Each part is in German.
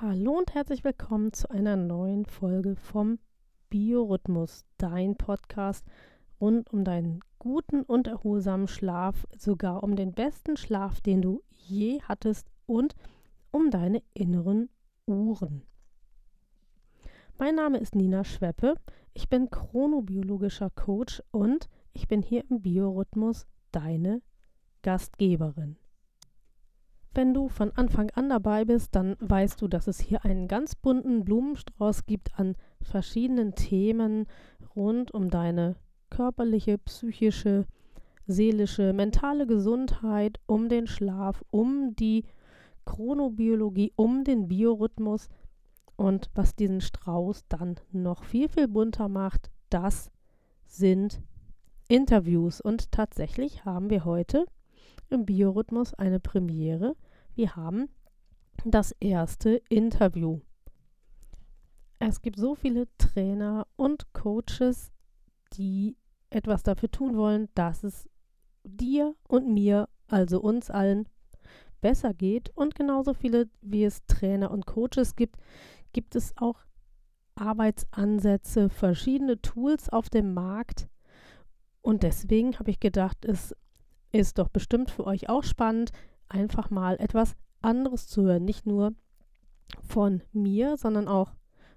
Hallo und herzlich willkommen zu einer neuen Folge vom Biorhythmus, dein Podcast rund um deinen guten und erholsamen Schlaf, sogar um den besten Schlaf, den du je hattest und um deine inneren Uhren. Mein Name ist Nina Schweppe, ich bin chronobiologischer Coach und ich bin hier im Biorhythmus deine Gastgeberin. Wenn du von Anfang an dabei bist, dann weißt du, dass es hier einen ganz bunten Blumenstrauß gibt an verschiedenen Themen rund um deine körperliche, psychische, seelische, mentale Gesundheit, um den Schlaf, um die Chronobiologie, um den Biorhythmus. Und was diesen Strauß dann noch viel, viel bunter macht, das sind Interviews. Und tatsächlich haben wir heute im Biorhythmus eine Premiere. Wir haben das erste Interview. Es gibt so viele Trainer und Coaches, die etwas dafür tun wollen, dass es dir und mir, also uns allen, besser geht. Und genauso viele, wie es Trainer und Coaches gibt, gibt es auch Arbeitsansätze, verschiedene Tools auf dem Markt. Und deswegen habe ich gedacht, es ist doch bestimmt für euch auch spannend, einfach mal etwas anderes zu hören. Nicht nur von mir, sondern auch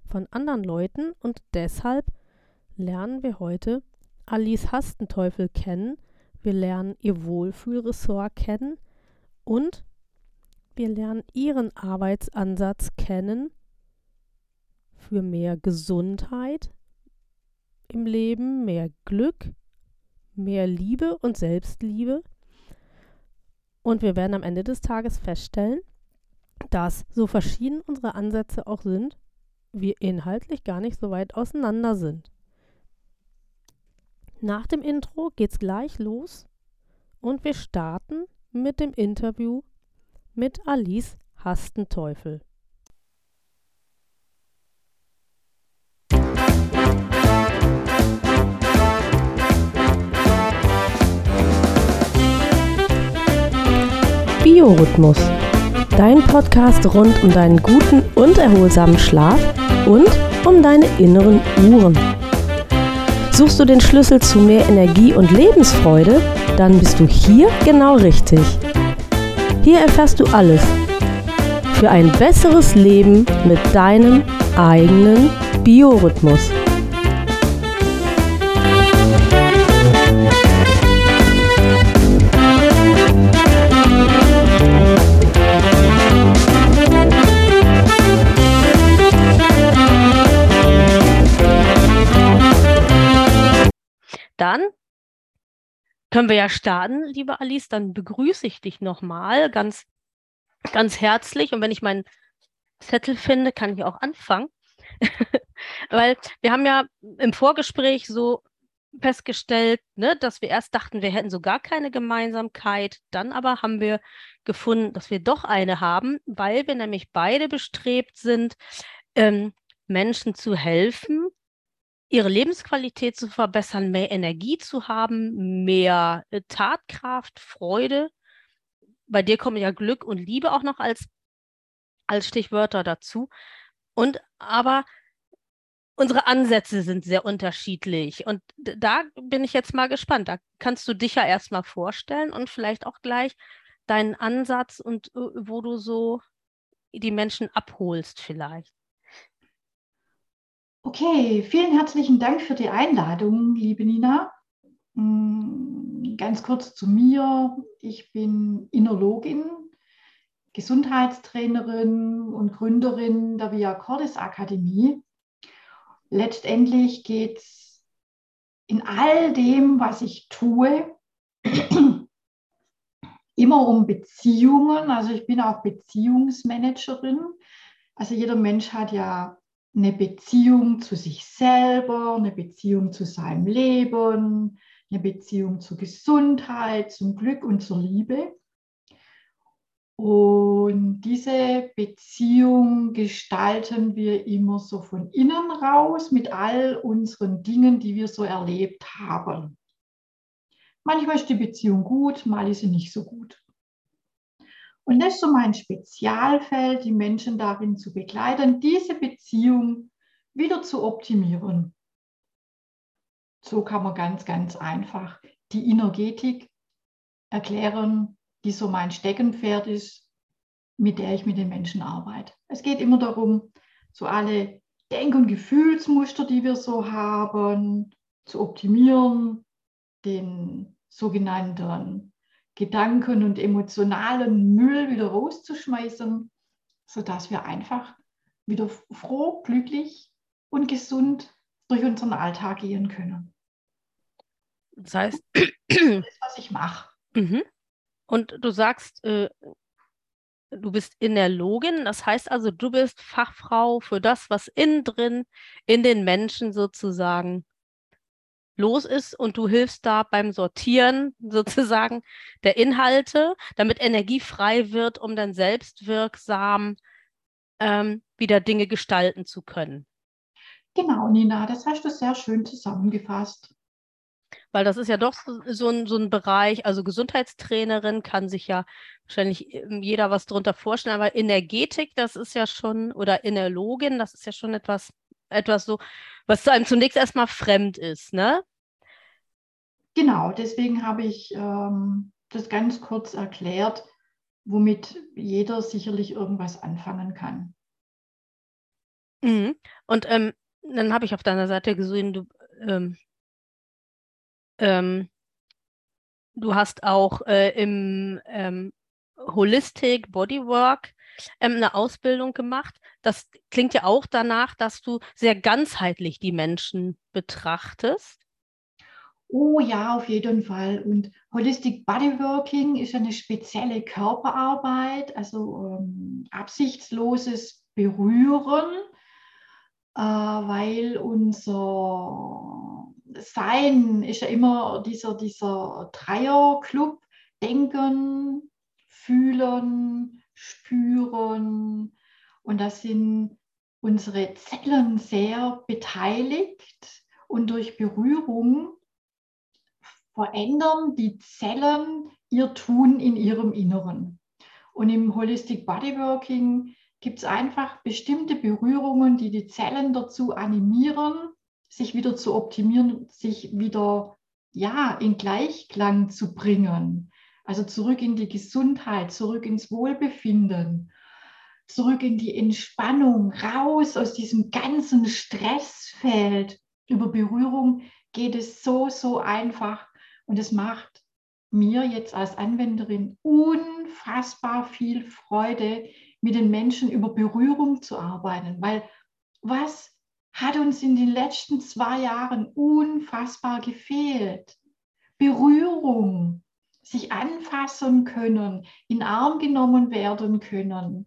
von anderen Leuten. Und deshalb lernen wir heute Alice Hastenteufel kennen. Wir lernen ihr Wohlfühlressort kennen und wir lernen ihren Arbeitsansatz kennen für mehr Gesundheit im Leben, mehr Glück, mehr Liebe und Selbstliebe. Und wir werden am Ende des Tages feststellen, dass so verschieden unsere Ansätze auch sind, wir inhaltlich gar nicht so weit auseinander sind. Nach dem Intro geht's gleich los und wir starten mit dem Interview mit Alice Hastenteufel. Biorhythmus. Dein Podcast rund um deinen guten und erholsamen Schlaf und um deine inneren Uhren. Suchst du den Schlüssel zu mehr Energie und Lebensfreude? Dann bist du hier genau richtig. Hier erfährst du alles für ein besseres Leben mit deinem eigenen Biorhythmus. Können wir ja starten, liebe Alice. Dann begrüße ich dich nochmal ganz, ganz herzlich. Und wenn ich meinen Zettel finde, kann ich auch anfangen. Weil wir haben ja im Vorgespräch so festgestellt, ne, dass wir erst dachten, wir hätten so gar keine Gemeinsamkeit. Dann aber haben wir gefunden, dass wir doch eine haben, weil wir nämlich beide bestrebt sind, ähm, Menschen zu helfen, ihre Lebensqualität zu verbessern, mehr Energie zu haben, mehr äh, Tatkraft, Freude. Bei dir kommen ja Glück und Liebe auch noch als, als Stichwörter dazu. Und aber unsere Ansätze sind sehr unterschiedlich. Und da bin ich jetzt mal gespannt. Da kannst du dich ja erstmal vorstellen und vielleicht auch gleich deinen Ansatz und äh, wo du so die Menschen abholst vielleicht. Okay, vielen herzlichen Dank für die Einladung, liebe Nina. Mm, ganz kurz zu mir. Ich bin Innerlogin, Gesundheitstrainerin und Gründerin der Via Cordis Akademie. Letztendlich geht es in all dem, was ich tue, immer um Beziehungen. Also ich bin auch Beziehungsmanagerin. Also jeder Mensch hat ja eine Beziehung zu sich selber, eine Beziehung zu seinem Leben, eine Beziehung zur Gesundheit, zum Glück und zur Liebe. Und diese Beziehung gestalten wir immer so von innen raus mit all unseren Dingen, die wir so erlebt haben. Manchmal ist die Beziehung gut, mal ist sie nicht so gut. Und das ist so mein Spezialfeld, die Menschen darin zu begleiten, diese Beziehung wieder zu optimieren. So kann man ganz, ganz einfach die Energetik erklären, die so mein Steckenpferd ist, mit der ich mit den Menschen arbeite. Es geht immer darum, so alle Denk- und Gefühlsmuster, die wir so haben, zu optimieren, den sogenannten Gedanken- und emotionalen Müll wieder rauszuschmeißen, sodass wir einfach wieder froh, glücklich und gesund durch unseren Alltag gehen können. Das heißt, das ist, was ich mache. Mhm. Und du sagst, äh, du bist Innerlogin, das heißt also, du bist Fachfrau für das, was innen drin in den Menschen sozusagen los ist und du hilfst da beim Sortieren sozusagen der Inhalte, damit Energie frei wird, um dann selbstwirksam ähm, wieder Dinge gestalten zu können. Genau, Nina, das hast du sehr schön zusammengefasst. Weil das ist ja doch so, ein, so ein Bereich, also Gesundheitstrainerin kann sich ja wahrscheinlich ähm, jeder was darunter vorstellen, aber Energetik, das ist ja schon, oder Innerlogin, das ist ja schon etwas, etwas so, was zu einem zunächst erstmal fremd ist, ne? Genau, deswegen habe ich ähm, das ganz kurz erklärt, womit jeder sicherlich irgendwas anfangen kann. Mhm. Und ähm, dann habe ich auf deiner Seite gesehen, du, ähm, ähm, du hast auch äh, im ähm, Holistic Bodywork ähm, eine Ausbildung gemacht. Das klingt ja auch danach, dass du sehr ganzheitlich die Menschen betrachtest. Oh ja, auf jeden Fall. Und Holistic Bodyworking ist eine spezielle Körperarbeit, also ähm, absichtsloses Berühren, äh, weil unser Sein ist ja immer dieser, dieser Dreierclub, Denken, Fühlen, Spüren. Und da sind unsere Zellen sehr beteiligt und durch Berührung verändern die Zellen ihr Tun in ihrem Inneren. Und im Holistic Bodyworking gibt es einfach bestimmte Berührungen, die die Zellen dazu animieren, sich wieder zu optimieren, sich wieder ja, in Gleichklang zu bringen. Also zurück in die Gesundheit, zurück ins Wohlbefinden, zurück in die Entspannung, raus aus diesem ganzen Stressfeld. Über Berührung geht es so, so einfach und es macht mir jetzt als Anwenderin unfassbar viel Freude, mit den Menschen über Berührung zu arbeiten, weil was hat uns in den letzten zwei Jahren unfassbar gefehlt? Berührung, sich anfassen können, in Arm genommen werden können,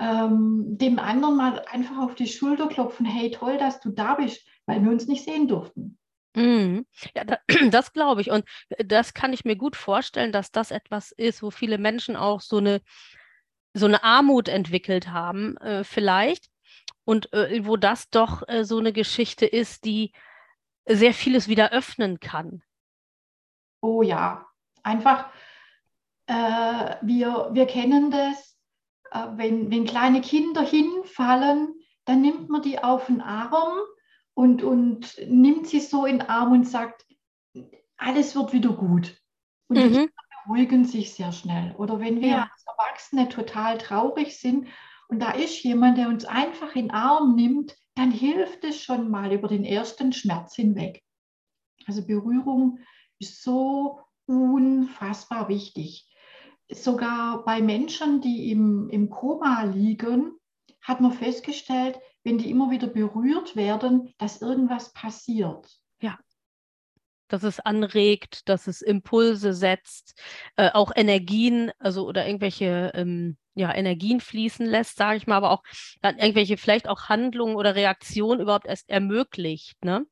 ähm, dem anderen mal einfach auf die Schulter klopfen, hey toll, dass du da bist, weil wir uns nicht sehen durften. Mhm. Ja, da, das glaube ich. Und äh, das kann ich mir gut vorstellen, dass das etwas ist, wo viele Menschen auch so eine, so eine Armut entwickelt haben, äh, vielleicht. Und äh, wo das doch äh, so eine Geschichte ist, die sehr vieles wieder öffnen kann. Oh ja, einfach, äh, wir, wir kennen das, wenn, wenn kleine Kinder hinfallen, dann nimmt man die auf den Arm und, und nimmt sie so in den Arm und sagt, alles wird wieder gut. Und mhm. die Kinder beruhigen sich sehr schnell. Oder wenn wir ja. als Erwachsene total traurig sind und da ist jemand, der uns einfach in den Arm nimmt, dann hilft es schon mal über den ersten Schmerz hinweg. Also Berührung ist so unfassbar wichtig. Sogar bei Menschen, die im, im Koma liegen, hat man festgestellt, wenn die immer wieder berührt werden, dass irgendwas passiert. Ja. Dass es anregt, dass es Impulse setzt, äh, auch Energien, also oder irgendwelche ähm, ja, Energien fließen lässt, sage ich mal, aber auch dann irgendwelche vielleicht auch Handlungen oder Reaktionen überhaupt erst ermöglicht. Ne?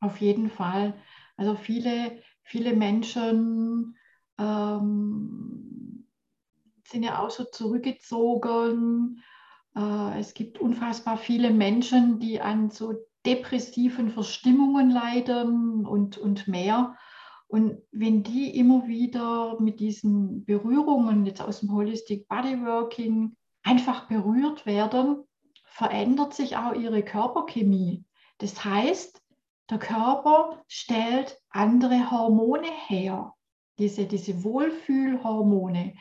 Auf jeden Fall. Also viele, viele Menschen ähm, sind ja auch so zurückgezogen äh, es gibt unfassbar viele Menschen, die an so depressiven Verstimmungen leiden und, und mehr. Und wenn die immer wieder mit diesen Berührungen jetzt aus dem Holistic Bodyworking einfach berührt werden, verändert sich auch ihre Körperchemie. Das heißt, der Körper stellt andere Hormone her, diese, diese Wohlfühlhormone.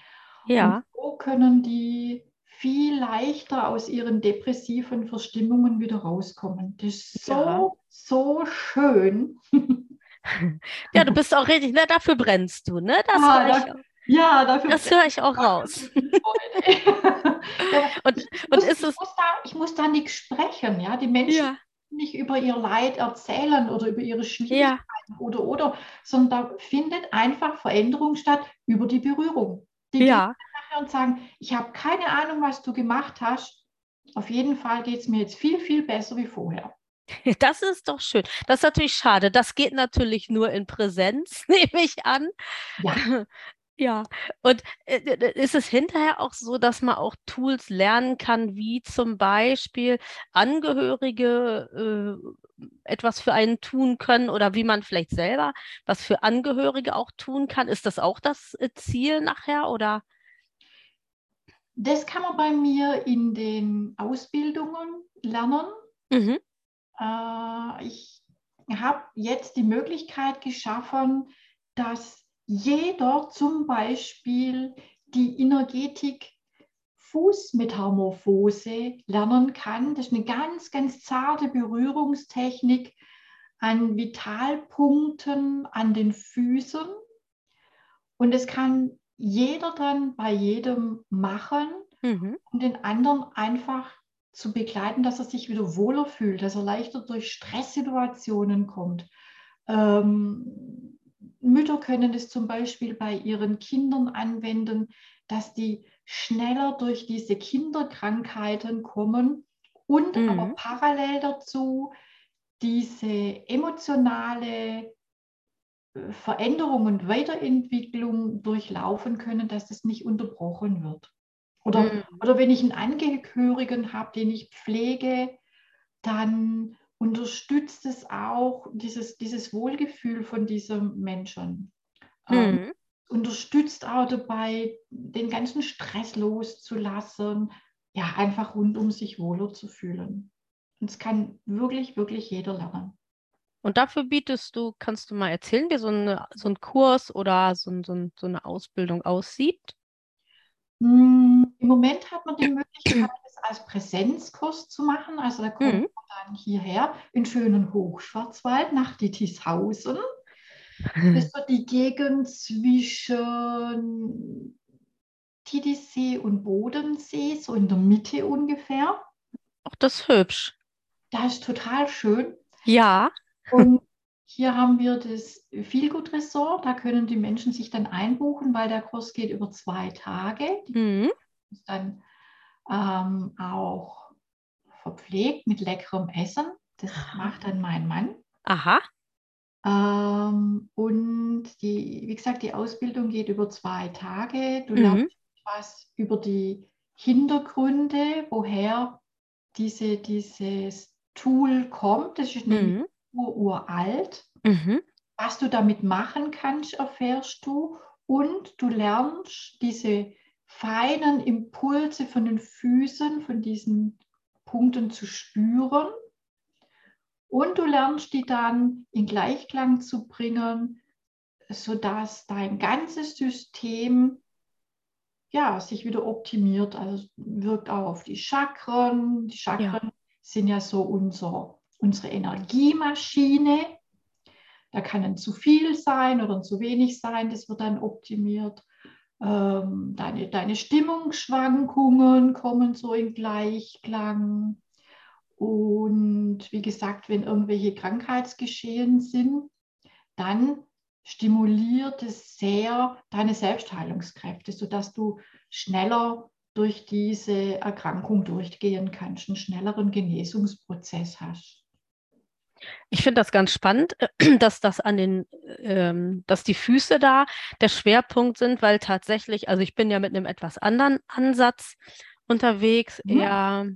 Ja. Und so können die viel leichter aus ihren depressiven Verstimmungen wieder rauskommen. Das ist so, ja. so schön. Ja, du bist auch richtig, ne, dafür brennst du, ne? Das ja, höre ich, ja, dafür das höre ich auch raus. und, ich, und muss, ist es... ich, muss da, ich muss da nichts sprechen, ja. Die Menschen ja. Nicht über ihr Leid erzählen oder über ihre Schwierigkeiten ja. oder oder, sondern da findet einfach Veränderung statt über die Berührung. Die ja. nachher und sagen, ich habe keine Ahnung, was du gemacht hast. Auf jeden Fall geht es mir jetzt viel, viel besser wie vorher. Das ist doch schön. Das ist natürlich schade. Das geht natürlich nur in Präsenz, nehme ich an. Ja. Ja, und äh, ist es hinterher auch so, dass man auch Tools lernen kann, wie zum Beispiel Angehörige äh, etwas für einen tun können oder wie man vielleicht selber was für Angehörige auch tun kann? Ist das auch das äh, Ziel nachher oder? Das kann man bei mir in den Ausbildungen lernen. Mhm. Äh, ich habe jetzt die Möglichkeit geschaffen, dass jeder zum Beispiel die Energetik Fußmetamorphose lernen kann. Das ist eine ganz, ganz zarte Berührungstechnik an Vitalpunkten an den Füßen. Und es kann jeder dann bei jedem machen, mhm. um den anderen einfach zu begleiten, dass er sich wieder wohler fühlt, dass er leichter durch Stresssituationen kommt. Ähm, Mütter können es zum Beispiel bei ihren Kindern anwenden, dass die schneller durch diese Kinderkrankheiten kommen und mhm. aber parallel dazu diese emotionale äh, Veränderung und Weiterentwicklung durchlaufen können, dass das nicht unterbrochen wird. Oder, mhm. oder wenn ich einen Angehörigen habe, den ich pflege, dann unterstützt es auch dieses, dieses Wohlgefühl von diesem Menschen. Ähm, mhm. Ähm, unterstützt auch dabei, den ganzen Stress loszulassen, ja, einfach rund um sich wohler zu fühlen. Und es kann wirklich, wirklich jeder lernen. Und dafür bietest du, kannst du mal erzählen, wie so, eine, so ein Kurs oder so, so, so eine Ausbildung aussieht? Hm, Im Moment hat man die Möglichkeit, das als Präsenzkurs zu machen. Also da kommt mhm. Dann hierher in schönen Hochschwarzwald nach Dittishausen. Das ist so die Gegend zwischen Titisee und Bodensee, so in der Mitte ungefähr. Ach, das ist hübsch. Das ist total schön. Ja. Und hier haben wir das Feelgood-Ressort. Da können die Menschen sich dann einbuchen, weil der Kurs geht über zwei Tage. Die mhm. ist dann ähm, auch verpflegt mit leckerem Essen. Das macht dann mein Mann. Aha. Ähm, und die, wie gesagt, die Ausbildung geht über zwei Tage. Du mhm. lernst was über die Hintergründe, woher diese, dieses Tool kommt. Das ist eine mhm uralt. Mhm. Was du damit machen kannst, erfährst du. Und du lernst diese feinen Impulse von den Füßen, von diesen Punkten zu spüren. Und du lernst die dann in Gleichklang zu bringen, sodass dein ganzes System ja, sich wieder optimiert. Also wirkt auch auf die Chakren. Die Chakren ja. sind ja so unser unsere Energiemaschine. Da kann ein zu viel sein oder ein zu wenig sein, das wird dann optimiert. Ähm, deine, deine Stimmungsschwankungen kommen so in Gleichklang. Und wie gesagt, wenn irgendwelche Krankheitsgeschehen sind, dann stimuliert es sehr deine Selbstheilungskräfte, sodass du schneller durch diese Erkrankung durchgehen kannst, einen schnelleren Genesungsprozess hast. Ich finde das ganz spannend, dass das an den, ähm, dass die Füße da der Schwerpunkt sind, weil tatsächlich, also ich bin ja mit einem etwas anderen Ansatz unterwegs, ja. eher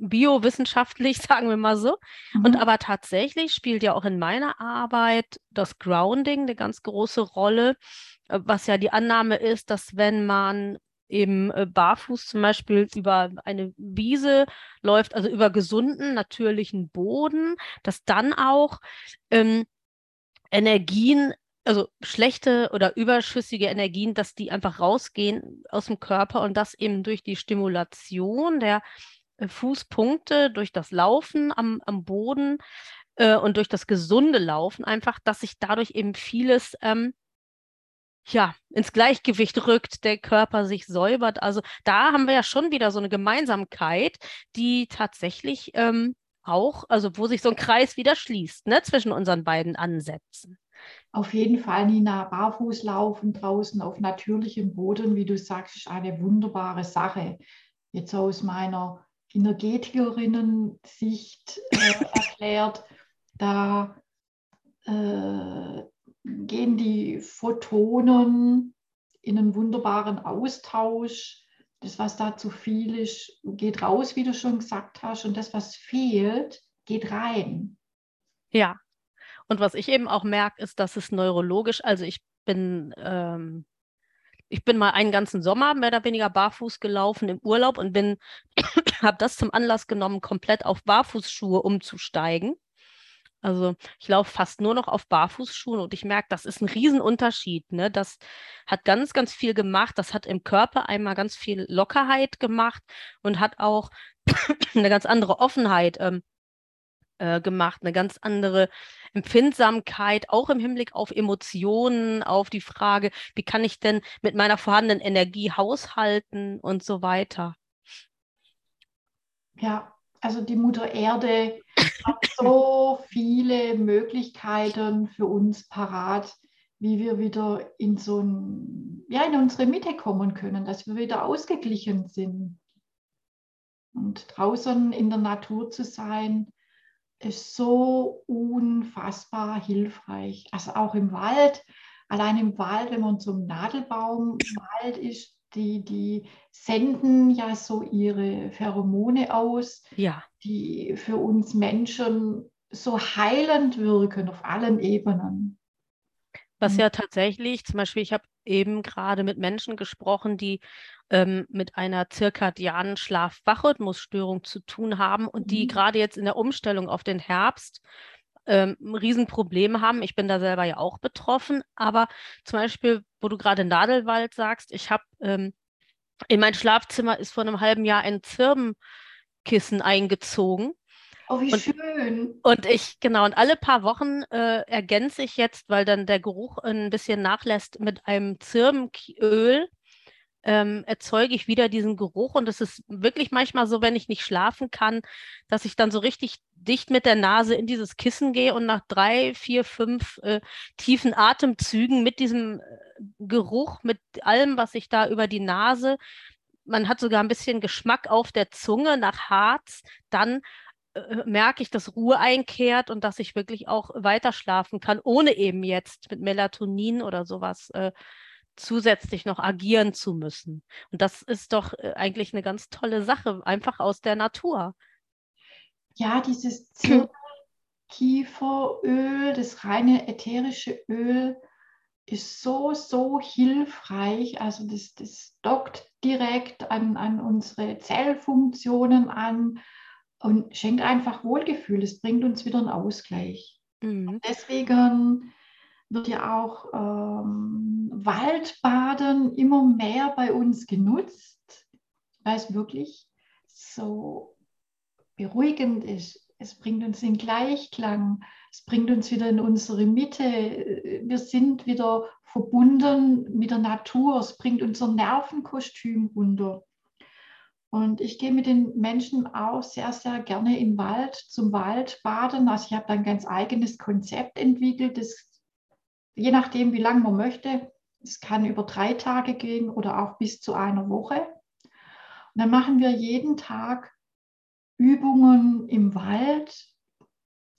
biowissenschaftlich, sagen wir mal so. Mhm. Und aber tatsächlich spielt ja auch in meiner Arbeit das Grounding eine ganz große Rolle, äh, was ja die Annahme ist, dass wenn man eben äh, barfuß zum Beispiel über eine Wiese läuft, also über gesunden, natürlichen Boden, dass dann auch ähm, Energien, also schlechte oder überschüssige Energien, dass die einfach rausgehen aus dem Körper und das eben durch die Stimulation der äh, Fußpunkte, durch das Laufen am, am Boden äh, und durch das gesunde Laufen einfach, dass sich dadurch eben vieles ähm, ja, ins Gleichgewicht rückt, der Körper sich säubert. Also da haben wir ja schon wieder so eine Gemeinsamkeit, die tatsächlich ähm, auch, also wo sich so ein Kreis wieder schließt, ne, zwischen unseren beiden Ansätzen. Auf jeden Fall, Nina, barfuß laufen draußen auf natürlichem Boden, wie du sagst, ist eine wunderbare Sache. Jetzt aus meiner Energetikerinnen-Sicht äh, erklärt, da äh, gehen die Photonen in einen wunderbaren Austausch. Das, was da zu viel ist, geht raus, wie du schon gesagt hast. Und das, was fehlt, geht rein. Ja. Und was ich eben auch merke, ist, dass es neurologisch, also ich bin, ähm, ich bin mal einen ganzen Sommer mehr oder weniger barfuß gelaufen im Urlaub und bin, habe das zum Anlass genommen, komplett auf Barfußschuhe umzusteigen. Also ich laufe fast nur noch auf Barfußschuhen und ich merke, das ist ein Riesenunterschied. Ne? Das hat ganz, ganz viel gemacht. Das hat im Körper einmal ganz viel Lockerheit gemacht und hat auch eine ganz andere Offenheit ähm, äh, gemacht, eine ganz andere Empfindsamkeit, auch im Hinblick auf Emotionen, auf die Frage, wie kann ich denn mit meiner vorhandenen Energie haushalten und so weiter. Ja, also die Mutter Erde hat so viele Möglichkeiten für uns parat, wie wir wieder in so ein, ja, in unsere Mitte kommen können, dass wir wieder ausgeglichen sind. Und draußen in der Natur zu sein, ist so unfassbar hilfreich. Also auch im Wald, allein im Wald, wenn man zum Nadelbaum im Wald ist, die, die senden ja so ihre Pheromone aus, ja. die für uns Menschen so heilend wirken auf allen Ebenen. Was ja tatsächlich, zum Beispiel, ich habe eben gerade mit Menschen gesprochen, die ähm, mit einer zirkadianen Schlaf-Wach-Rhythmusstörung zu tun haben und die mhm. gerade jetzt in der Umstellung auf den Herbst ähm, Riesenprobleme haben. Ich bin da selber ja auch betroffen, aber zum Beispiel, wo du gerade Nadelwald sagst, ich habe ähm, in mein Schlafzimmer ist vor einem halben Jahr ein Zirbenkissen eingezogen. Oh, wie und, schön. Und ich, genau, und alle paar Wochen äh, ergänze ich jetzt, weil dann der Geruch ein bisschen nachlässt, mit einem Zirbenöl ähm, erzeuge ich wieder diesen Geruch. Und es ist wirklich manchmal so, wenn ich nicht schlafen kann, dass ich dann so richtig dicht mit der Nase in dieses Kissen gehe und nach drei, vier, fünf äh, tiefen Atemzügen mit diesem äh, Geruch, mit allem, was ich da über die Nase, man hat sogar ein bisschen Geschmack auf der Zunge nach Harz, dann äh, merke ich, dass Ruhe einkehrt und dass ich wirklich auch weiter schlafen kann, ohne eben jetzt mit Melatonin oder sowas äh, zusätzlich noch agieren zu müssen. Und das ist doch äh, eigentlich eine ganz tolle Sache, einfach aus der Natur. Ja, dieses Kieferöl, das reine ätherische Öl, ist so, so hilfreich. Also das, das dockt direkt an, an unsere Zellfunktionen an und schenkt einfach Wohlgefühl. Es bringt uns wieder einen Ausgleich. Mhm. Deswegen wird ja auch ähm, Waldbaden immer mehr bei uns genutzt, weil es wirklich so beruhigend ist. Es bringt uns in Gleichklang, es bringt uns wieder in unsere Mitte. Wir sind wieder verbunden mit der Natur, es bringt unser Nervenkostüm runter. Und ich gehe mit den Menschen auch sehr, sehr gerne den Wald, zum Waldbaden. Also ich habe da ein ganz eigenes Konzept entwickelt, das je nachdem, wie lange man möchte. Es kann über drei Tage gehen oder auch bis zu einer Woche. Und dann machen wir jeden Tag Übungen im Wald,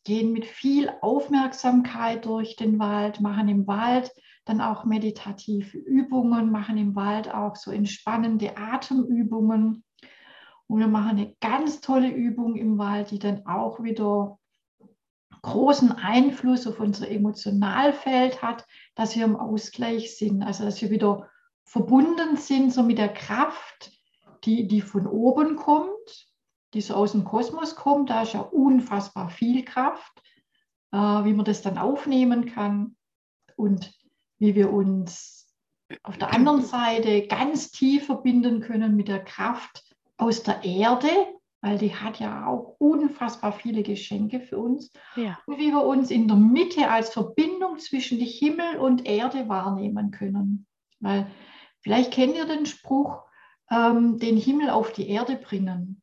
gehen mit viel Aufmerksamkeit durch den Wald, machen im Wald dann auch meditative Übungen, machen im Wald auch so entspannende Atemübungen. Und wir machen eine ganz tolle Übung im Wald, die dann auch wieder großen Einfluss auf unser Emotionalfeld hat, dass wir im Ausgleich sind, also dass wir wieder verbunden sind so mit der Kraft, die, die von oben kommt, die so aus dem Kosmos kommt. Da ist ja unfassbar viel Kraft, äh, wie man das dann aufnehmen kann und wie wir uns auf der anderen Seite ganz tief verbinden können mit der Kraft aus der Erde, weil die hat ja auch unfassbar viele Geschenke für uns. Ja. Und wie wir uns in der Mitte als Verbindung zwischen Himmel und Erde wahrnehmen können. Weil vielleicht kennt ihr den Spruch, ähm, den Himmel auf die Erde bringen.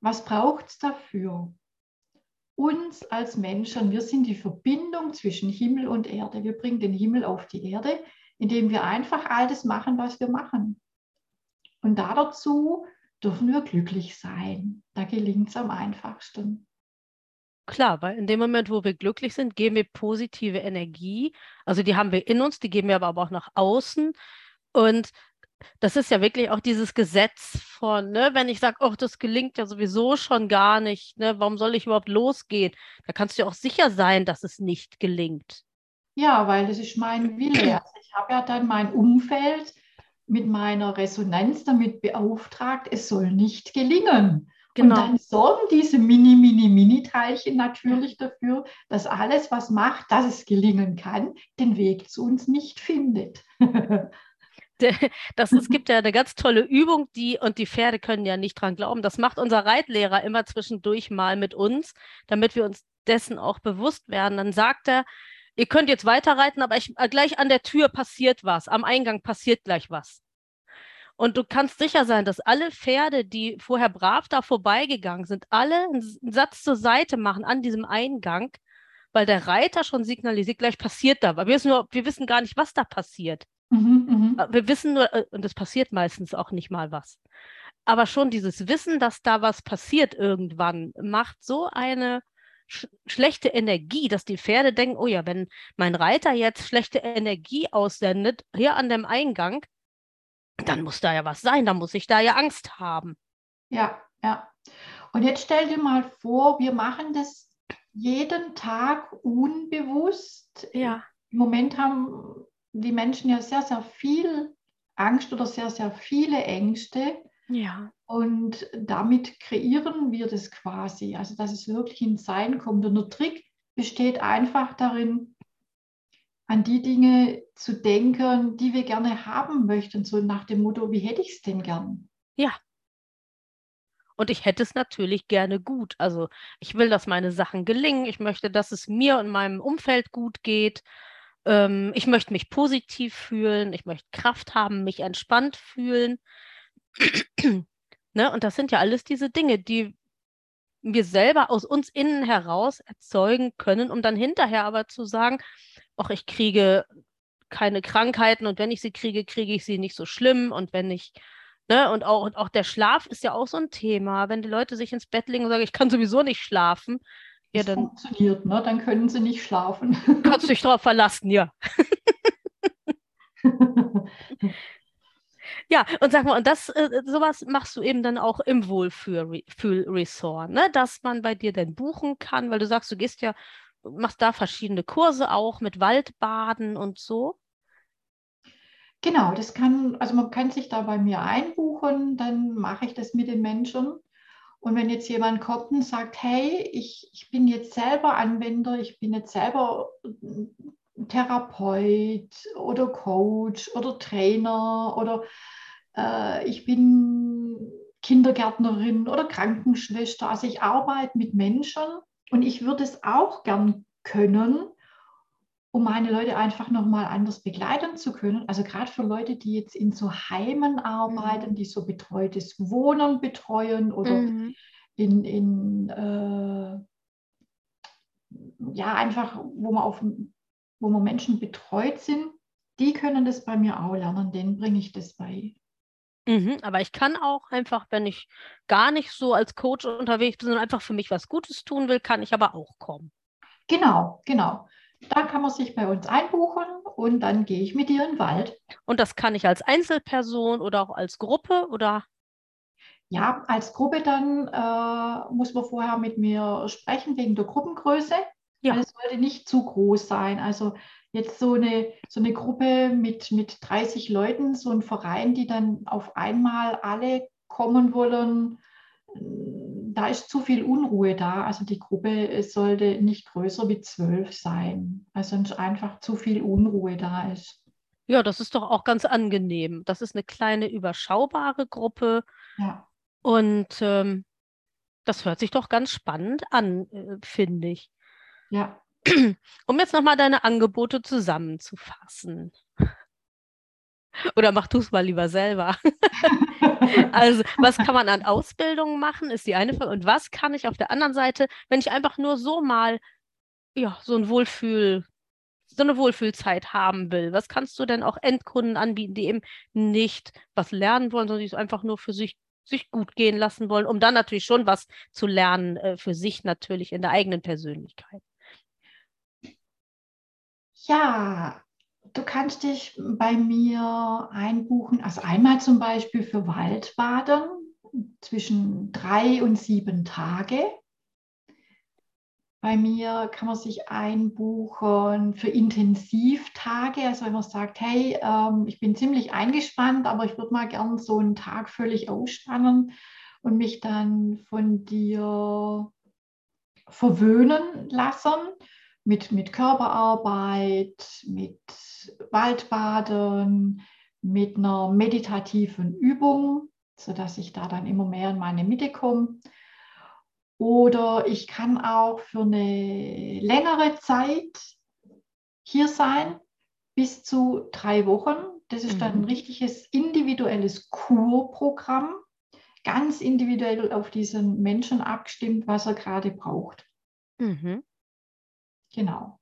Was braucht es dafür? Uns als Menschen, wir sind die Verbindung zwischen Himmel und Erde. Wir bringen den Himmel auf die Erde, indem wir einfach all das machen, was wir machen. Und da dazu dürfen wir glücklich sein. Da gelingt es am einfachsten. Klar, weil in dem Moment, wo wir glücklich sind, geben wir positive Energie. Also die haben wir in uns, die geben wir aber auch nach außen. Und das ist ja wirklich auch dieses Gesetz von, ne, wenn ich sage, oh, das gelingt ja sowieso schon gar nicht, ne, warum soll ich überhaupt losgehen? Da kannst du ja auch sicher sein, dass es nicht gelingt. Ja, weil das ist mein Wille. Also ich habe ja dann mein Umfeld, mit meiner Resonanz damit beauftragt, es soll nicht gelingen. Genau. Und dann sorgen diese mini, mini, mini Teilchen natürlich dafür, dass alles, was macht, dass es gelingen kann, den Weg zu uns nicht findet. Das, es gibt ja eine ganz tolle Übung, die, und die Pferde können ja nicht dran glauben, das macht unser Reitlehrer immer zwischendurch mal mit uns, damit wir uns dessen auch bewusst werden. Dann sagt er, ihr könnt jetzt weiterreiten, aber ich, äh, gleich an der Tür passiert was, am Eingang passiert gleich was. Und du kannst sicher sein, dass alle Pferde, die vorher brav da vorbeigegangen sind, alle einen Satz zur Seite machen an diesem Eingang, weil der Reiter schon signalisiert, gleich passiert da. Wir wissen, nur, wir wissen gar nicht, was da passiert. Mhm, mh. Wir wissen nur, äh, und es passiert meistens auch nicht mal was. Aber schon dieses Wissen, dass da was passiert irgendwann, macht so eine sch schlechte Energie, dass die Pferde denken, oh ja, wenn mein Reiter jetzt schlechte Energie aussendet, hier an dem Eingang, dann muss da ja was sein, dann muss ich da ja Angst haben. Ja, ja. Und jetzt stell dir mal vor, wir machen das jeden Tag unbewusst. Ja. Im Moment haben die Menschen ja sehr, sehr viel Angst oder sehr, sehr viele Ängste. Ja. Und damit kreieren wir das quasi, also dass es wirklich ins Sein kommt. Und der Trick besteht einfach darin, an die Dinge zu denken, die wir gerne haben möchten, so nach dem Motto, wie hätte ich es denn gern? Ja. Und ich hätte es natürlich gerne gut. Also ich will, dass meine Sachen gelingen. Ich möchte, dass es mir und meinem Umfeld gut geht. Ähm, ich möchte mich positiv fühlen. Ich möchte Kraft haben, mich entspannt fühlen. Ne? Und das sind ja alles diese Dinge, die wir selber aus uns innen heraus erzeugen können, um dann hinterher aber zu sagen, ach, ich kriege keine Krankheiten und wenn ich sie kriege, kriege ich sie nicht so schlimm und wenn ich, ne, und auch, und auch der Schlaf ist ja auch so ein Thema. Wenn die Leute sich ins Bett legen und sagen, ich kann sowieso nicht schlafen, ja, dann funktioniert, ne? Dann können sie nicht schlafen. Kannst du dich darauf verlassen, ja. ja, und sag mal, und das, äh, sowas machst du eben dann auch im Wohlfühlresort, ne? Dass man bei dir dann buchen kann, weil du sagst, du gehst ja machst da verschiedene Kurse auch mit Waldbaden und so? Genau, das kann, also man kann sich da bei mir einbuchen, dann mache ich das mit den Menschen. Und wenn jetzt jemand kommt und sagt, hey, ich, ich bin jetzt selber Anwender, ich bin jetzt selber Therapeut oder Coach oder Trainer oder äh, ich bin Kindergärtnerin oder Krankenschwester, also ich arbeite mit Menschen und ich würde es auch gern können, um meine Leute einfach nochmal anders begleiten zu können. Also gerade für Leute, die jetzt in so Heimen arbeiten, mhm. die so betreutes Wohnen betreuen oder mhm. in, in äh, ja, einfach, wo man auf wo man Menschen betreut sind, die können das bei mir auch lernen, denen bringe ich das bei. Mhm, aber ich kann auch einfach, wenn ich gar nicht so als Coach unterwegs bin, sondern einfach für mich was Gutes tun will, kann ich aber auch kommen. Genau, genau. Da kann man sich bei uns einbuchen und dann gehe ich mit dir in den Wald. Und das kann ich als Einzelperson oder auch als Gruppe oder? ja, als Gruppe dann äh, muss man vorher mit mir sprechen wegen der Gruppengröße. Ja. Es sollte nicht zu groß sein. Also jetzt so eine, so eine Gruppe mit, mit 30 Leuten, so ein Verein, die dann auf einmal alle kommen wollen, da ist zu viel Unruhe da. Also die Gruppe sollte nicht größer wie zwölf sein, weil sonst einfach zu viel Unruhe da ist. Ja, das ist doch auch ganz angenehm. Das ist eine kleine, überschaubare Gruppe. Ja. Und ähm, das hört sich doch ganz spannend an, äh, finde ich. Ja. Um jetzt nochmal deine Angebote zusammenzufassen. Oder mach du es mal lieber selber. also, was kann man an Ausbildungen machen, ist die eine Frage. Und was kann ich auf der anderen Seite, wenn ich einfach nur so mal, ja, so ein Wohlfühl, so eine Wohlfühlzeit haben will? Was kannst du denn auch Endkunden anbieten, die eben nicht was lernen wollen, sondern die es einfach nur für sich, sich gut gehen lassen wollen, um dann natürlich schon was zu lernen äh, für sich natürlich in der eigenen Persönlichkeit? Ja, du kannst dich bei mir einbuchen, also einmal zum Beispiel für Waldbaden zwischen drei und sieben Tage. Bei mir kann man sich einbuchen für Intensivtage, also wenn man sagt, hey, ähm, ich bin ziemlich eingespannt, aber ich würde mal gern so einen Tag völlig ausspannen und mich dann von dir verwöhnen lassen mit, mit Körperarbeit, mit Waldbaden, mit einer meditativen Übung, sodass ich da dann immer mehr in meine Mitte komme. Oder ich kann auch für eine längere Zeit hier sein, bis zu drei Wochen. Das ist dann ein mhm. richtiges individuelles Kurprogramm, ganz individuell auf diesen Menschen abgestimmt, was er gerade braucht. Mhm. Genau.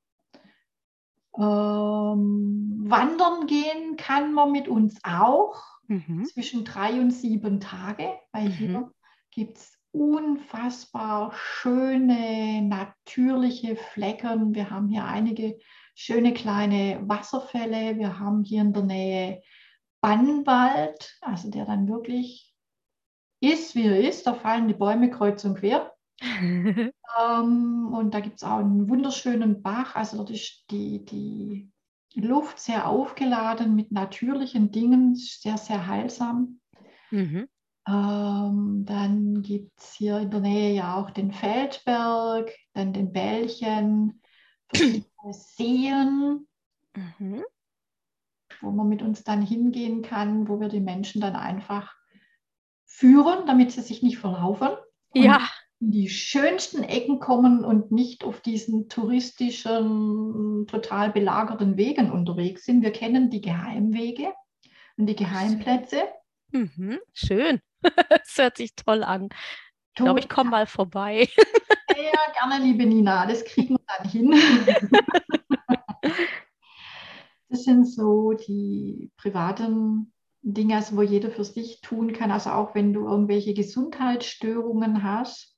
Ähm, wandern gehen kann man mit uns auch mhm. zwischen drei und sieben Tage, weil mhm. hier gibt es unfassbar schöne, natürliche Flecken. Wir haben hier einige schöne kleine Wasserfälle. Wir haben hier in der Nähe Bannwald, also der dann wirklich ist, wie er ist. Da fallen die Bäume kreuz und quer. ähm, und da gibt es auch einen wunderschönen Bach. Also dort ist die, die Luft sehr aufgeladen mit natürlichen Dingen, sehr, sehr heilsam. Mhm. Ähm, dann gibt es hier in der Nähe ja auch den Feldberg, dann den Bällchen, verschiedene Seen, mhm. wo man mit uns dann hingehen kann, wo wir die Menschen dann einfach führen, damit sie sich nicht verlaufen. Und ja in die schönsten Ecken kommen und nicht auf diesen touristischen, total belagerten Wegen unterwegs sind. Wir kennen die Geheimwege und die Geheimplätze. Mhm, schön. das hört sich toll an. Ich glaube, ich komme mal vorbei. Sehr gerne, liebe Nina. Das kriegen wir dann hin. das sind so die privaten Dinge, also wo jeder für sich tun kann. Also auch wenn du irgendwelche Gesundheitsstörungen hast,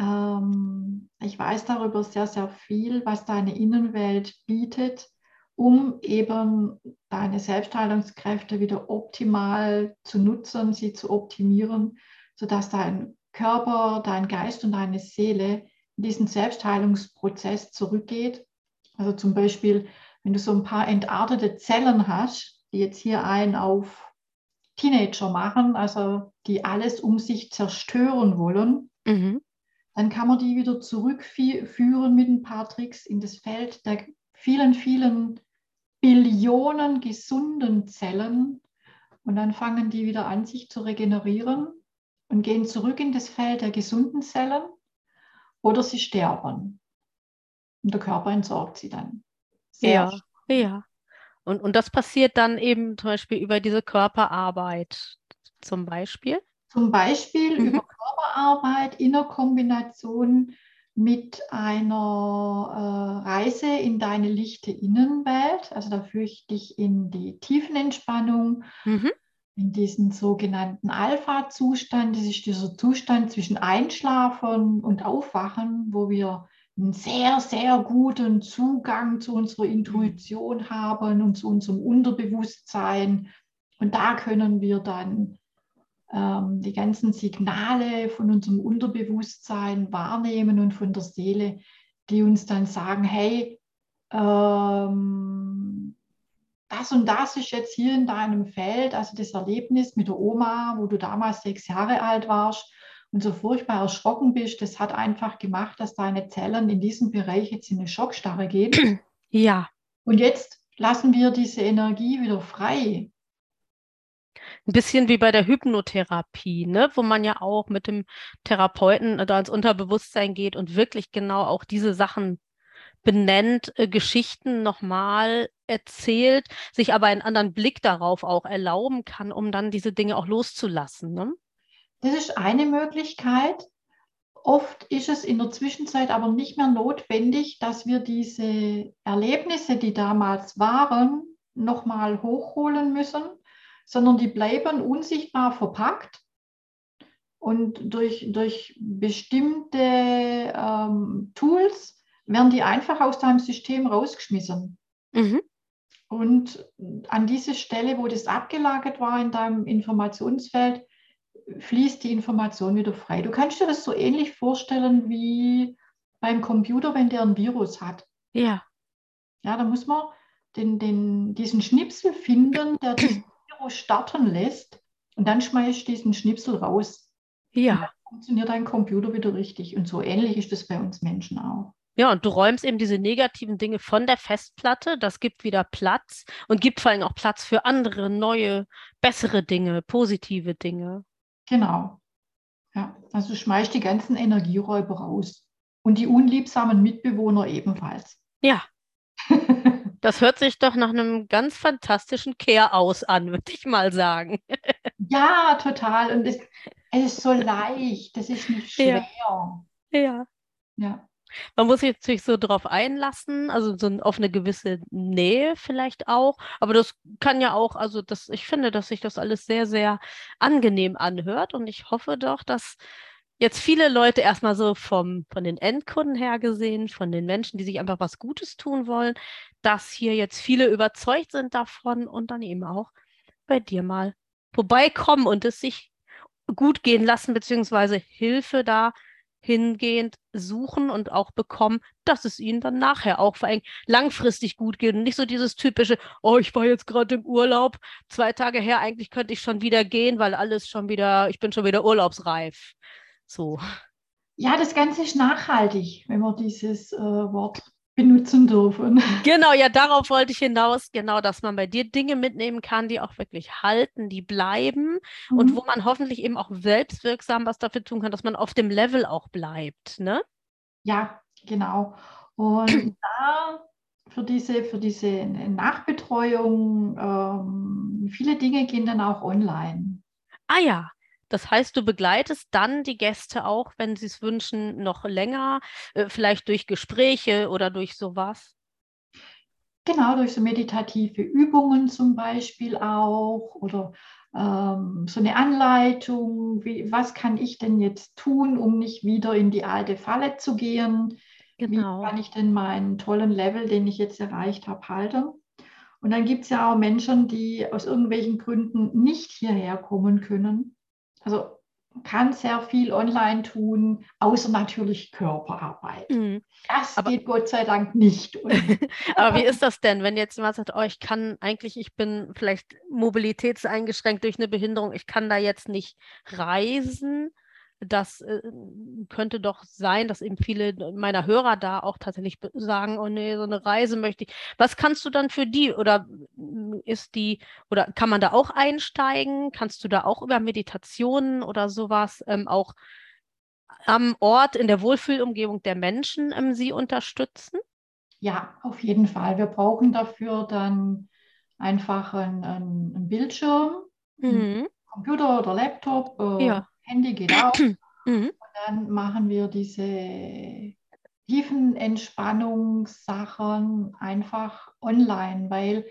ähm, ich weiß darüber sehr, sehr viel, was deine Innenwelt bietet, um eben deine Selbstheilungskräfte wieder optimal zu nutzen, sie zu optimieren, sodass dein Körper, dein Geist und deine Seele in diesen Selbstheilungsprozess zurückgeht. Also zum Beispiel, wenn du so ein paar entartete Zellen hast, die jetzt hier einen auf Teenager machen, also die alles um sich zerstören wollen, mhm dann kann man die wieder zurückführen mit ein paar Tricks in das Feld der vielen, vielen Billionen gesunden Zellen. Und dann fangen die wieder an, sich zu regenerieren und gehen zurück in das Feld der gesunden Zellen oder sie sterben. Und der Körper entsorgt sie dann. Sehr ja, ja. Und, und das passiert dann eben zum Beispiel über diese Körperarbeit zum Beispiel? Zum Beispiel mhm. über Körperarbeit in der Kombination mit einer äh, Reise in deine lichte Innenwelt. Also da führe ich dich in die Tiefenentspannung, mhm. in diesen sogenannten Alpha-Zustand. Das ist dieser Zustand zwischen Einschlafen und Aufwachen, wo wir einen sehr, sehr guten Zugang zu unserer Intuition haben und zu unserem Unterbewusstsein. Und da können wir dann ähm, die ganzen Signale von unserem Unterbewusstsein wahrnehmen und von der Seele, die uns dann sagen, hey, ähm, das und das ist jetzt hier in deinem Feld, also das Erlebnis mit der Oma, wo du damals sechs Jahre alt warst und so furchtbar erschrocken bist, das hat einfach gemacht, dass deine Zellen in diesem Bereich jetzt in eine Schockstarre gehen. Ja. Und jetzt lassen wir diese Energie wieder frei. Ein bisschen wie bei der Hypnotherapie, ne? wo man ja auch mit dem Therapeuten da ins Unterbewusstsein geht und wirklich genau auch diese Sachen benennt, äh, Geschichten nochmal erzählt, sich aber einen anderen Blick darauf auch erlauben kann, um dann diese Dinge auch loszulassen. Ne? Das ist eine Möglichkeit. Oft ist es in der Zwischenzeit aber nicht mehr notwendig, dass wir diese Erlebnisse, die damals waren, nochmal hochholen müssen, sondern die bleiben unsichtbar verpackt und durch, durch bestimmte ähm, Tools werden die einfach aus deinem System rausgeschmissen. Mhm. Und an diese Stelle, wo das abgelagert war in deinem Informationsfeld, fließt die Information wieder frei. Du kannst dir das so ähnlich vorstellen wie beim Computer, wenn der ein Virus hat. Ja. Ja, da muss man den, den, diesen Schnipsel finden, der das Virus starten lässt und dann schmeißt diesen Schnipsel raus. Ja. Dann funktioniert dein Computer wieder richtig. Und so ähnlich ist das bei uns Menschen auch. Ja, und du räumst eben diese negativen Dinge von der Festplatte, das gibt wieder Platz und gibt vor allem auch Platz für andere, neue, bessere Dinge, positive Dinge. Genau. Ja, also schmeißt die ganzen Energieräuber raus. Und die unliebsamen Mitbewohner ebenfalls. Ja. Das hört sich doch nach einem ganz fantastischen Care-aus an, würde ich mal sagen. Ja, total. Und es, es, ist so leicht, das ist nicht schwer. Ja. Ja. ja. Man muss sich natürlich so drauf einlassen, also so auf eine gewisse Nähe vielleicht auch. Aber das kann ja auch, also das, ich finde, dass sich das alles sehr, sehr angenehm anhört. Und ich hoffe doch, dass jetzt viele Leute erstmal so vom, von den Endkunden her gesehen, von den Menschen, die sich einfach was Gutes tun wollen, dass hier jetzt viele überzeugt sind davon und dann eben auch bei dir mal vorbeikommen und es sich gut gehen lassen, beziehungsweise Hilfe da hingehend suchen und auch bekommen, dass es ihnen dann nachher auch vor allem langfristig gut geht und nicht so dieses typische, oh, ich war jetzt gerade im Urlaub, zwei Tage her, eigentlich könnte ich schon wieder gehen, weil alles schon wieder, ich bin schon wieder urlaubsreif. So. Ja, das Ganze ist nachhaltig, wenn man dieses äh, Wort benutzen dürfen. Genau, ja, darauf wollte ich hinaus, genau, dass man bei dir Dinge mitnehmen kann, die auch wirklich halten, die bleiben mhm. und wo man hoffentlich eben auch selbstwirksam was dafür tun kann, dass man auf dem Level auch bleibt, ne? Ja, genau. Und da für diese, für diese Nachbetreuung, ähm, viele Dinge gehen dann auch online. Ah ja, das heißt, du begleitest dann die Gäste auch, wenn sie es wünschen, noch länger, äh, vielleicht durch Gespräche oder durch sowas? Genau, durch so meditative Übungen zum Beispiel auch oder ähm, so eine Anleitung, wie, was kann ich denn jetzt tun, um nicht wieder in die alte Falle zu gehen? Genau. Wie kann ich denn meinen tollen Level, den ich jetzt erreicht habe, halten? Und dann gibt es ja auch Menschen, die aus irgendwelchen Gründen nicht hierher kommen können. Also kann sehr viel online tun, außer natürlich Körperarbeit. Mhm. Das aber, geht Gott sei Dank nicht. aber wie ist das denn, wenn jetzt jemand sagt, oh, ich kann eigentlich, ich bin vielleicht mobilitätseingeschränkt durch eine Behinderung, ich kann da jetzt nicht reisen? Das äh, könnte doch sein, dass eben viele meiner Hörer da auch tatsächlich sagen, oh nee, so eine Reise möchte ich. Was kannst du dann für die oder mm, ist die oder kann man da auch einsteigen? Kannst du da auch über Meditationen oder sowas ähm, auch am Ort in der Wohlfühlumgebung der Menschen ähm, sie unterstützen? Ja, auf jeden Fall. Wir brauchen dafür dann einfach einen, einen Bildschirm, mhm. Computer oder Laptop. Äh, ja Handy geht auch. Mhm. Und dann machen wir diese tiefen Entspannungssachen einfach online, weil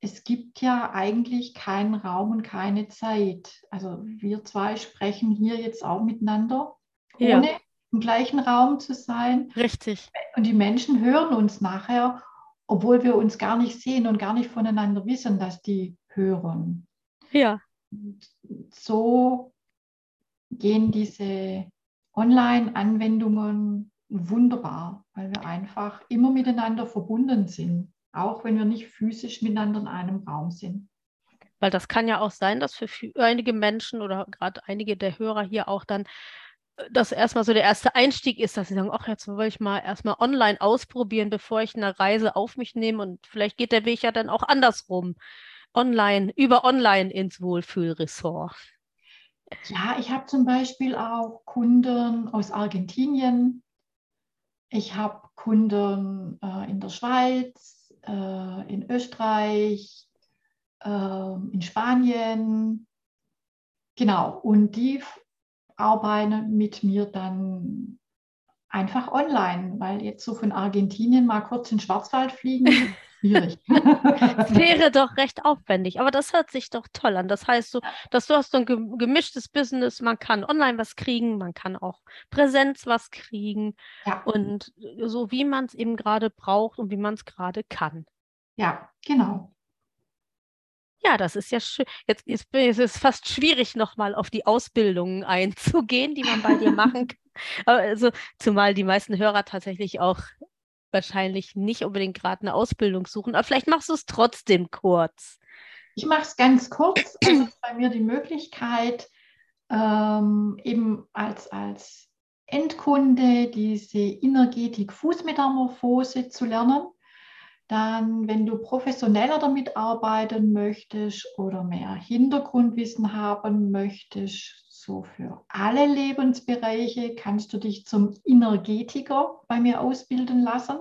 es gibt ja eigentlich keinen Raum und keine Zeit. Also wir zwei sprechen hier jetzt auch miteinander, ohne ja. im gleichen Raum zu sein. Richtig. Und die Menschen hören uns nachher, obwohl wir uns gar nicht sehen und gar nicht voneinander wissen, dass die hören. Ja. so gehen diese Online-Anwendungen wunderbar, weil wir einfach immer miteinander verbunden sind, auch wenn wir nicht physisch miteinander in einem Raum sind. Weil das kann ja auch sein, dass für einige Menschen oder gerade einige der Hörer hier auch dann äh, das erstmal so der erste Einstieg ist, dass sie sagen, ach, jetzt will ich mal erstmal online ausprobieren, bevor ich eine Reise auf mich nehme und vielleicht geht der Weg ja dann auch andersrum. Online, über online ins Wohlfühlressort. Ja, ich habe zum Beispiel auch Kunden aus Argentinien. Ich habe Kunden äh, in der Schweiz, äh, in Österreich, äh, in Spanien. Genau, und die arbeiten mit mir dann einfach online, weil jetzt so von Argentinien mal kurz in den Schwarzwald fliegen, schwierig. Wäre doch recht aufwendig, aber das hört sich doch toll an. Das heißt, so, dass du hast so ein gemischtes Business, man kann online was kriegen, man kann auch Präsenz was kriegen ja. und so wie man es eben gerade braucht und wie man es gerade kann. Ja, genau. Ja, das ist ja schön. Jetzt, jetzt ist es fast schwierig, nochmal auf die Ausbildungen einzugehen, die man bei dir machen kann. Also, zumal die meisten Hörer tatsächlich auch wahrscheinlich nicht unbedingt gerade eine Ausbildung suchen, aber vielleicht machst du es trotzdem kurz. Ich mache es ganz kurz. Also bei mir die Möglichkeit, ähm, eben als, als Endkunde diese Energetik-Fußmetamorphose zu lernen. Dann, wenn du professioneller damit arbeiten möchtest oder mehr Hintergrundwissen haben möchtest, so für alle Lebensbereiche, kannst du dich zum Energetiker bei mir ausbilden lassen.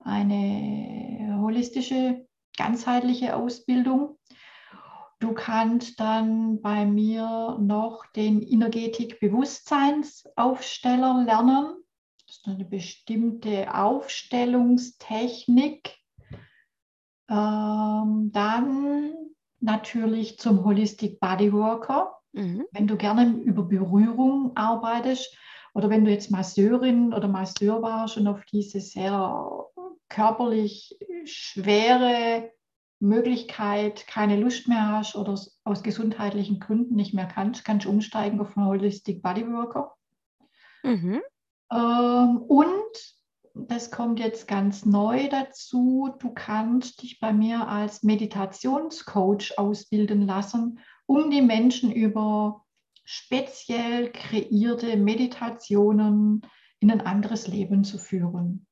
Eine holistische, ganzheitliche Ausbildung. Du kannst dann bei mir noch den Energetik-Bewusstseinsaufsteller lernen. Das ist eine bestimmte Aufstellungstechnik, ähm, dann natürlich zum Holistic Bodyworker, mhm. wenn du gerne über Berührung arbeitest oder wenn du jetzt Masseurin oder Masseur warst und auf diese sehr körperlich schwere Möglichkeit keine Lust mehr hast oder aus gesundheitlichen Gründen nicht mehr kannst, kannst du umsteigen auf einen Holistic Bodyworker. Mhm. Ähm, und das kommt jetzt ganz neu dazu. Du kannst dich bei mir als Meditationscoach ausbilden lassen, um die Menschen über speziell kreierte Meditationen in ein anderes Leben zu führen.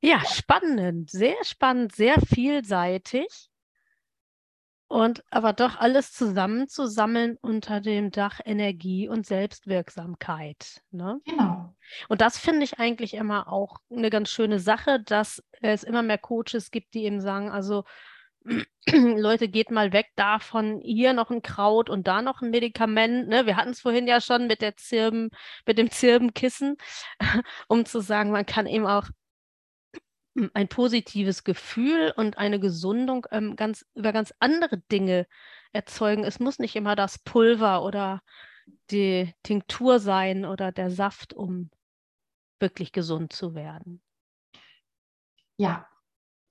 Ja, spannend, sehr spannend, sehr vielseitig. Und aber doch alles zusammenzusammeln unter dem Dach Energie und Selbstwirksamkeit. Ne? Genau. Und das finde ich eigentlich immer auch eine ganz schöne Sache, dass es immer mehr Coaches gibt, die eben sagen, also Leute, geht mal weg davon, hier noch ein Kraut und da noch ein Medikament. Ne? Wir hatten es vorhin ja schon mit der Zirben, mit dem Zirbenkissen, um zu sagen, man kann eben auch ein positives Gefühl und eine Gesundung ähm, ganz, über ganz andere Dinge erzeugen. Es muss nicht immer das Pulver oder die Tinktur sein oder der Saft, um wirklich gesund zu werden. Ja,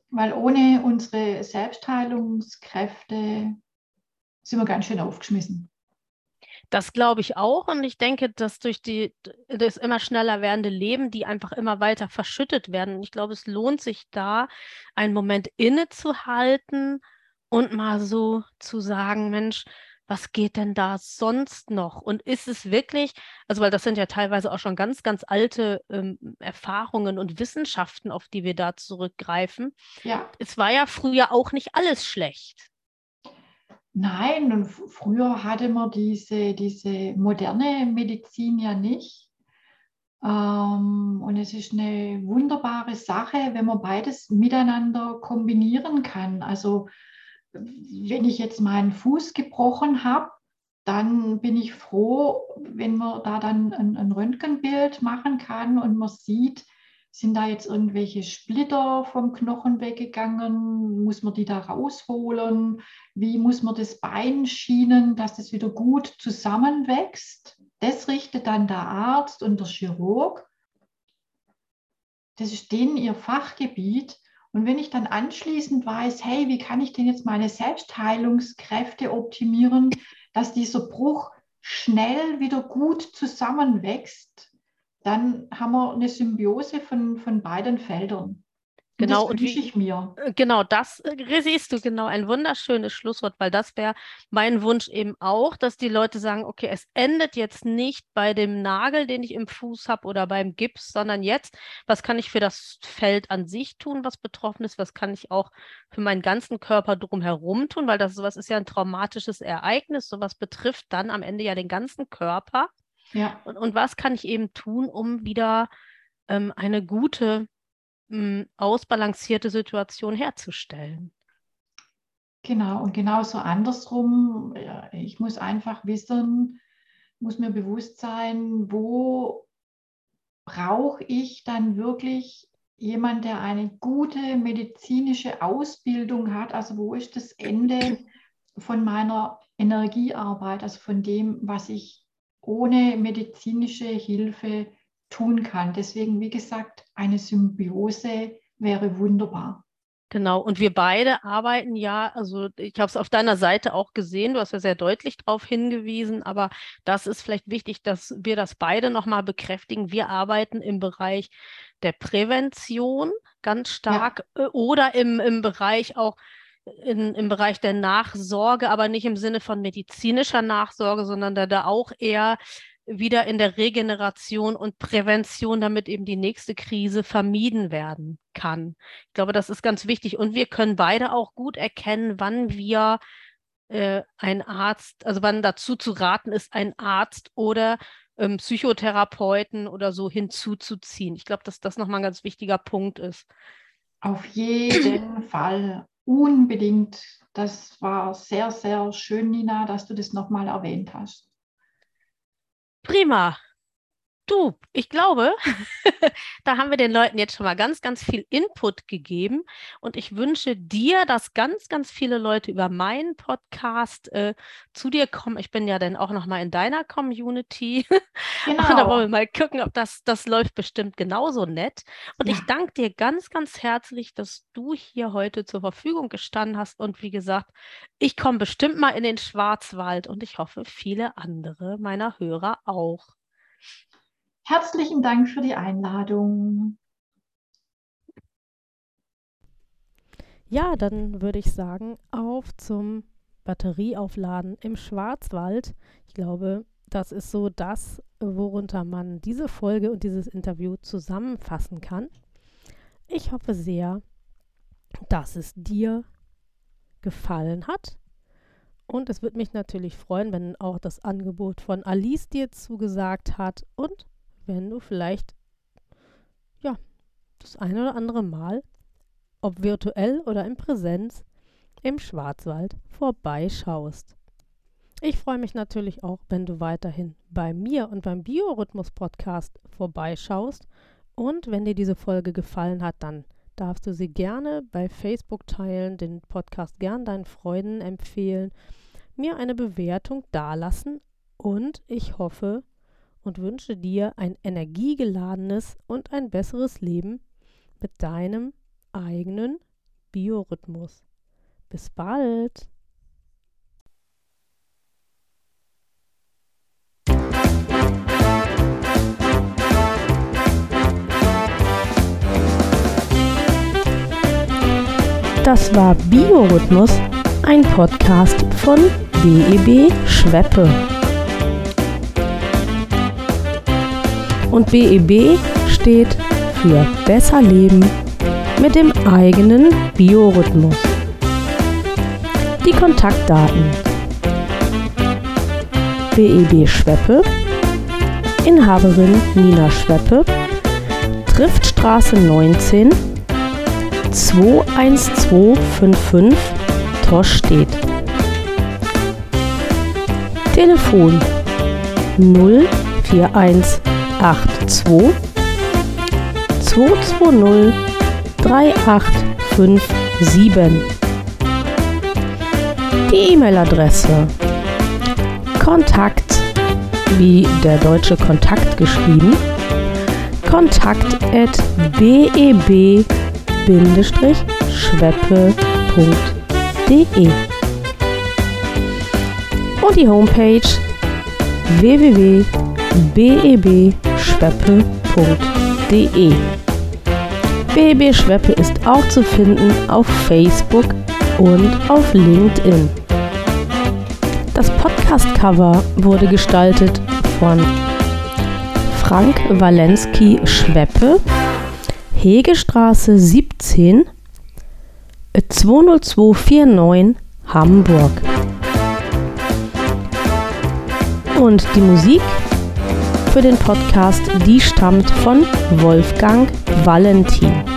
weil ohne unsere Selbstheilungskräfte sind wir ganz schön aufgeschmissen. Das glaube ich auch. Und ich denke, dass durch die, das immer schneller werdende Leben, die einfach immer weiter verschüttet werden. Und ich glaube, es lohnt sich da, einen Moment innezuhalten und mal so zu sagen, Mensch, was geht denn da sonst noch? Und ist es wirklich, also weil das sind ja teilweise auch schon ganz, ganz alte ähm, Erfahrungen und Wissenschaften, auf die wir da zurückgreifen. Ja. Es war ja früher auch nicht alles schlecht. Nein, und früher hatte man diese, diese moderne Medizin ja nicht. Ähm, und es ist eine wunderbare Sache, wenn man beides miteinander kombinieren kann. Also wenn ich jetzt meinen Fuß gebrochen habe, dann bin ich froh, wenn man da dann ein, ein Röntgenbild machen kann und man sieht, sind da jetzt irgendwelche Splitter vom Knochen weggegangen? Muss man die da rausholen? Wie muss man das Bein schienen, dass es wieder gut zusammenwächst? Das richtet dann der Arzt und der Chirurg. Das ist denen ihr Fachgebiet. Und wenn ich dann anschließend weiß, hey, wie kann ich denn jetzt meine Selbstheilungskräfte optimieren, dass dieser Bruch schnell wieder gut zusammenwächst, dann haben wir eine Symbiose von, von beiden Feldern. Genau, und, das wünsche ich mir. Äh, genau, das äh, siehst du genau ein wunderschönes Schlusswort, weil das wäre mein Wunsch eben auch, dass die Leute sagen, okay, es endet jetzt nicht bei dem Nagel, den ich im Fuß habe oder beim Gips, sondern jetzt, was kann ich für das Feld an sich tun, was betroffen ist, was kann ich auch für meinen ganzen Körper drumherum tun, weil das sowas ist ja ein traumatisches Ereignis, sowas betrifft dann am Ende ja den ganzen Körper. Ja. Und, und was kann ich eben tun, um wieder ähm, eine gute ausbalancierte Situation herzustellen. Genau, und genauso andersrum. Ich muss einfach wissen, muss mir bewusst sein, wo brauche ich dann wirklich jemand, der eine gute medizinische Ausbildung hat? Also wo ist das Ende von meiner Energiearbeit, also von dem, was ich ohne medizinische Hilfe tun kann. Deswegen, wie gesagt, eine Symbiose wäre wunderbar. Genau, und wir beide arbeiten ja, also ich habe es auf deiner Seite auch gesehen, du hast ja sehr deutlich darauf hingewiesen, aber das ist vielleicht wichtig, dass wir das beide nochmal bekräftigen. Wir arbeiten im Bereich der Prävention ganz stark ja. Äh, oder im, im Bereich auch in, im Bereich der Nachsorge, aber nicht im Sinne von medizinischer Nachsorge, sondern da, da auch eher wieder in der Regeneration und Prävention, damit eben die nächste Krise vermieden werden kann. Ich glaube, das ist ganz wichtig. Und wir können beide auch gut erkennen, wann wir äh, ein Arzt, also wann dazu zu raten ist, ein Arzt oder ähm, Psychotherapeuten oder so hinzuzuziehen. Ich glaube, dass das nochmal ein ganz wichtiger Punkt ist. Auf jeden Fall, unbedingt. Das war sehr, sehr schön, Nina, dass du das nochmal erwähnt hast. Prima. Du, ich glaube, da haben wir den Leuten jetzt schon mal ganz, ganz viel Input gegeben. Und ich wünsche dir, dass ganz, ganz viele Leute über meinen Podcast äh, zu dir kommen. Ich bin ja dann auch noch mal in deiner Community. Genau. da wollen wir mal gucken, ob das, das läuft bestimmt genauso nett. Und ja. ich danke dir ganz, ganz herzlich, dass du hier heute zur Verfügung gestanden hast. Und wie gesagt, ich komme bestimmt mal in den Schwarzwald und ich hoffe, viele andere meiner Hörer auch. Herzlichen Dank für die Einladung. Ja, dann würde ich sagen, auf zum Batterieaufladen im Schwarzwald. Ich glaube, das ist so das, worunter man diese Folge und dieses Interview zusammenfassen kann. Ich hoffe sehr, dass es dir gefallen hat. Und es würde mich natürlich freuen, wenn auch das Angebot von Alice dir zugesagt hat und wenn du vielleicht ja das eine oder andere Mal, ob virtuell oder in Präsenz, im Schwarzwald vorbeischaust. Ich freue mich natürlich auch, wenn du weiterhin bei mir und beim Biorhythmus Podcast vorbeischaust. Und wenn dir diese Folge gefallen hat, dann darfst du sie gerne bei Facebook teilen, den Podcast gern deinen Freunden empfehlen, mir eine Bewertung dalassen und ich hoffe, und wünsche dir ein energiegeladenes und ein besseres Leben mit deinem eigenen Biorhythmus. Bis bald! Das war Biorhythmus, ein Podcast von BEB Schweppe. Und BEB steht für Besser Leben mit dem eigenen Biorhythmus. Die Kontaktdaten. BEB Schweppe, Inhaberin Nina Schweppe, Triftstraße 19, 21255, Torstedt. Telefon 041 82 220 3857. Die E-Mail-Adresse. Kontakt wie der deutsche Kontakt geschrieben. Kontakt at beb-schweppe.de und die Homepage www.bebschweppe.de. BB Schweppe ist auch zu finden auf Facebook und auf LinkedIn. Das Podcast-Cover wurde gestaltet von Frank Walensky Schweppe, Hegestraße 17, 20249 Hamburg. Und die Musik für den Podcast, die stammt von Wolfgang Valentin.